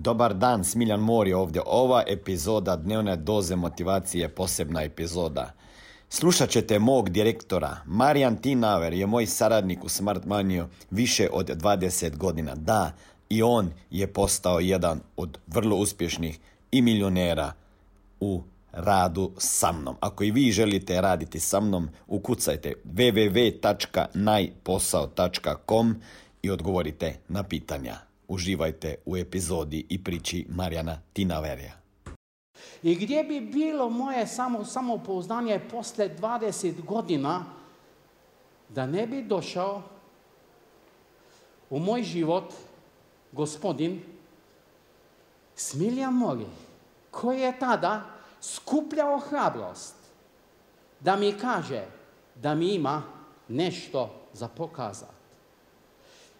Dobar dan, Smiljan Mor je ovdje. Ova epizoda Dnevne doze motivacije je posebna epizoda. Slušat ćete mog direktora. Marijan Tinaver je moj saradnik u Smart Manio više od 20 godina. Da, i on je postao jedan od vrlo uspješnih i milionera u radu sa mnom. Ako i vi želite raditi sa mnom, ukucajte www.najposao.com i odgovorite na pitanja. Uživajte u epizodi i priči Marijana Tinaverija. I gdje bi bilo moje samo, samopouzdanje posle 20 godina da ne bi došao u moj život gospodin Smiljan Mori, koji je tada skupljao hrabrost da mi kaže da mi ima nešto za pokazati.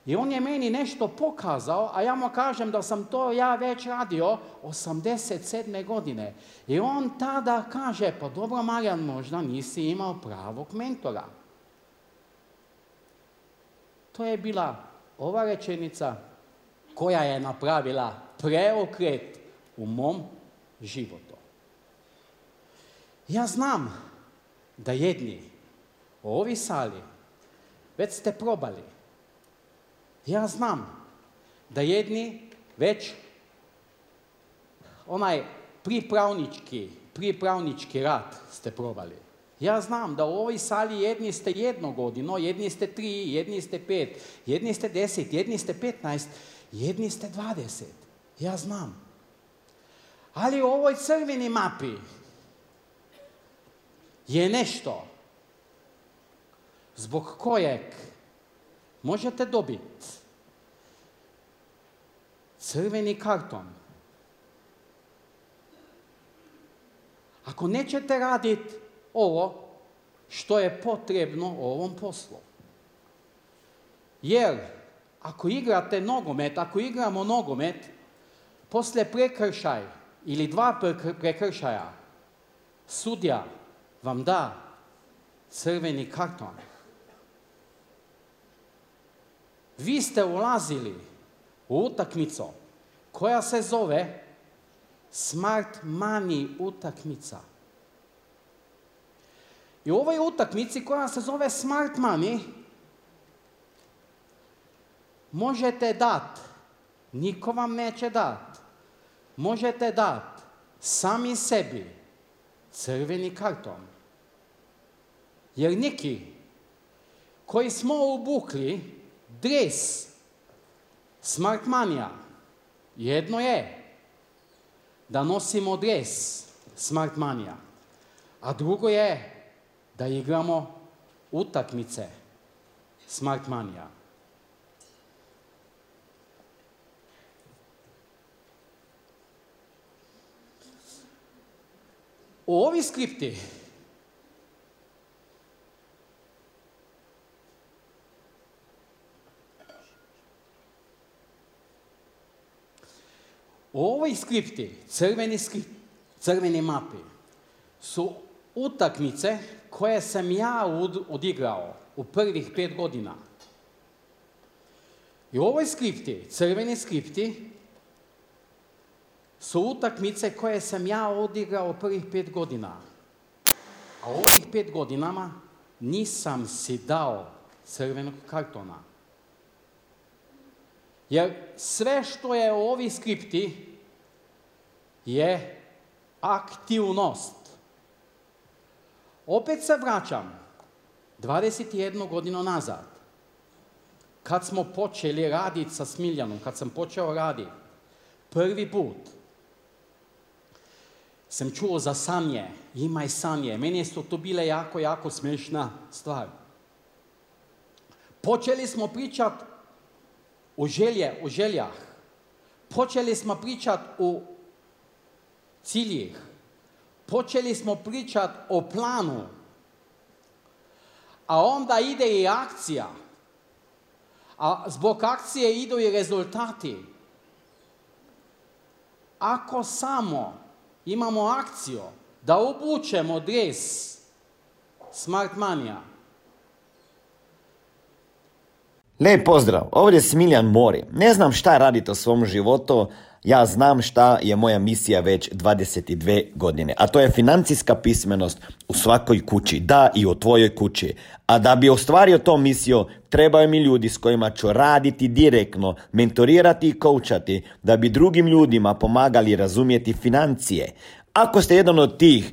I on je meni nešto pokazao, a ja mu kažem da sam to ja već radio 87. godine. I on tada kaže, pa dobro Marijan, možda nisi imao pravog mentora. To je bila ova rečenica koja je napravila preokret u mom životu. Ja znam da jedni u ovi sali već ste probali ja znam da jedni već onaj pripravnički, pripravnički rad ste probali. Ja znam da u ovoj sali jedni ste jedno godino, jedni ste tri, jedni ste pet, jedni ste deset, jedni ste petnaest, jedni ste dvadeset. Ja znam. Ali u ovoj crveni mapi je nešto zbog kojeg možete dobiti crveni karton. Ako nećete raditi ovo što je potrebno u ovom poslu. Jer ako igrate nogomet, ako igramo nogomet, posle prekršaj ili dva prekršaja, sudja vam da crveni karton. Vi ste ulazili u utakmicu koja se zove Smart Money utakmica. I u ovoj utakmici koja se zove Smart Money možete dat, niko vam neće dat, možete dat sami sebi crveni karton. Jer neki koji smo obukli dres Smartmanija. Jedno je da nosimo dres Smartmanija, a drugo je da igramo utakmice Smartmanija. U ovi skripti U ovoj skripti, crveni, skript, crveni mapi, su utakmice koje sam ja odigrao u prvih pet godina. I u ovoj skripti, crveni skripti, su utakmice koje sam ja odigrao prvih pet godina. A u ovih pet godinama nisam si dao crvenog kartona. Jer sve što je u ovi skripti je aktivnost. Opet se vraćam 21 godinu nazad. Kad smo počeli raditi sa Smiljanom, kad sam počeo raditi, prvi put sam čuo za sanje, imaj sanje. Meni su to bile jako, jako smiješna stvar. Počeli smo pričati o želje, o željah. Počeli smo pričati o ciljih. Počeli smo pričati o planu. A onda ide i akcija. A zbog akcije idu i rezultati. Ako samo imamo akciju da obučemo dres Smart Mania, Lijep pozdrav, ovdje je Smiljan Mori. Ne znam šta radite u svom životu, ja znam šta je moja misija već 22 godine, a to je financijska pismenost u svakoj kući, da i u tvojoj kući. A da bi ostvario to misiju, trebaju mi ljudi s kojima ću raditi direktno, mentorirati i koučati, da bi drugim ljudima pomagali razumjeti financije. Ako ste jedan od tih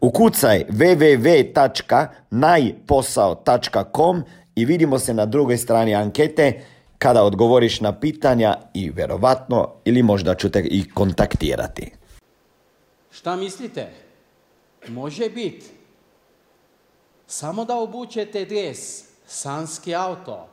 Ukucaj www.najposao.com i vidimo se na drugoj strani ankete kada odgovoriš na pitanja i verovatno ili možda ću te i kontaktirati. Šta mislite? Može biti. Samo da obučete dres, sanski auto.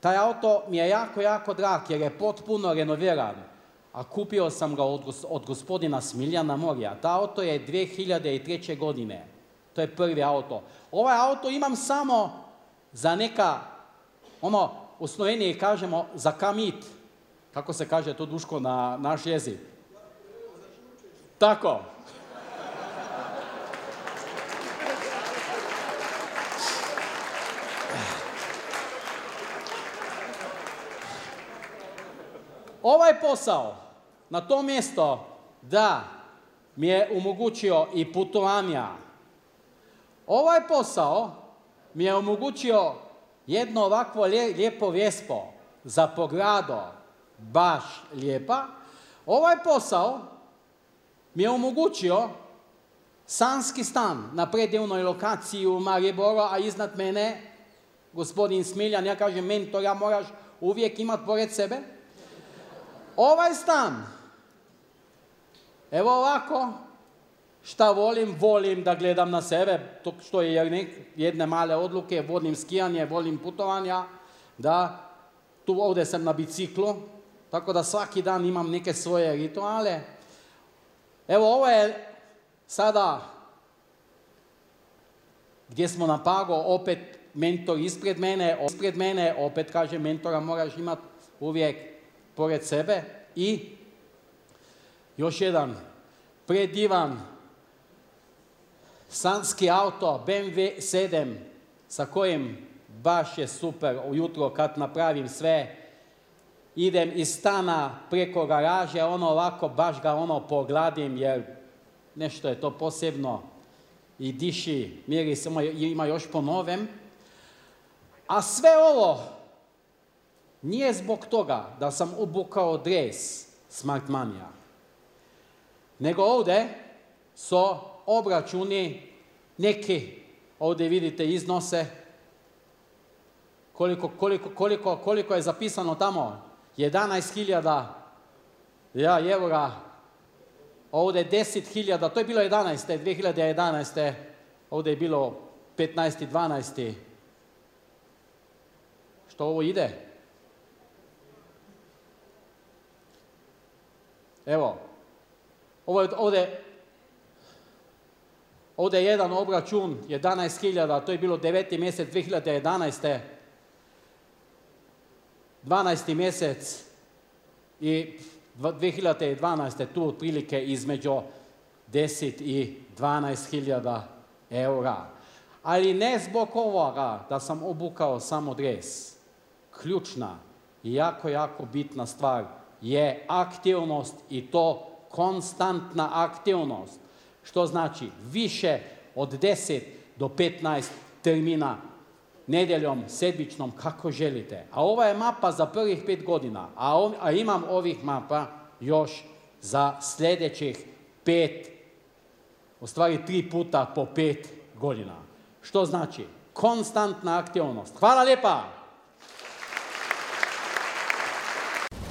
Taj auto mi je jako, jako drag jer je potpuno renoviran. A kupio sam ga od, od gospodina Smiljana Morija. Ta auto je 2003. godine. To je prvi auto. Ovaj auto imam samo za neka, ono, u kažemo za kamit. Kako se kaže to duško na naš jezik? Tako. Ovaj posao na to mjesto da mi je omogućio i putovanja. Ovaj posao mi je omogućio jedno ovakvo lijepo vjespo za pogrado, baš lijepa. Ovaj posao mi je omogućio sanski stan na predivnoj lokaciji u Mariboru, a iznad mene gospodin Smiljan, ja kažem mentor, ja moraš uvijek imati pored sebe. Ovaj stan, evo ovako, šta volim, volim da gledam na sebe, to što je jedne male odluke, volim skijanje, volim putovanja, da. Tu ovdje sam na biciklu, tako da svaki dan imam neke svoje rituale. Evo ovo je sada gdje smo na Pago, opet mentor ispred mene, ispred mene, opet kaže mentora moraš imati uvijek pored sebe i još jedan predivan sanski auto BMW 7 sa kojim baš je super ujutro kad napravim sve idem iz stana preko garaže, ono ovako baš ga ono pogladim jer nešto je to posebno i diši, miris ima još po novem. A sve ovo nije zbog toga da sam obukao dres Smartmania, nego ovdje su obračuni neki, ovdje vidite iznose, koliko, koliko, koliko, koliko je zapisano tamo, 11.000 ja, eura, ovdje 10.000, to je bilo 11. 2011. Ovdje je bilo 15. 12. Što ovo ide? Evo, ovo je ovdje, ovdje je jedan obračun, 11.000, to je bilo 9. mjesec 2011. 12. mjesec i 2012. tu otprilike između 10 i 12 hiljada eura. Ali ne zbog ovoga da sam obukao samo dres. Ključna i jako, jako bitna stvar je aktivnost i to konstantna aktivnost. Što znači više od 10 do 15 termina nedjeljom, sedmičnom, kako želite. A ova je mapa za prvih pet godina, a, a imam ovih mapa još za sljedećih pet, u stvari tri puta po pet godina. Što znači? Konstantna aktivnost. Hvala lijepa!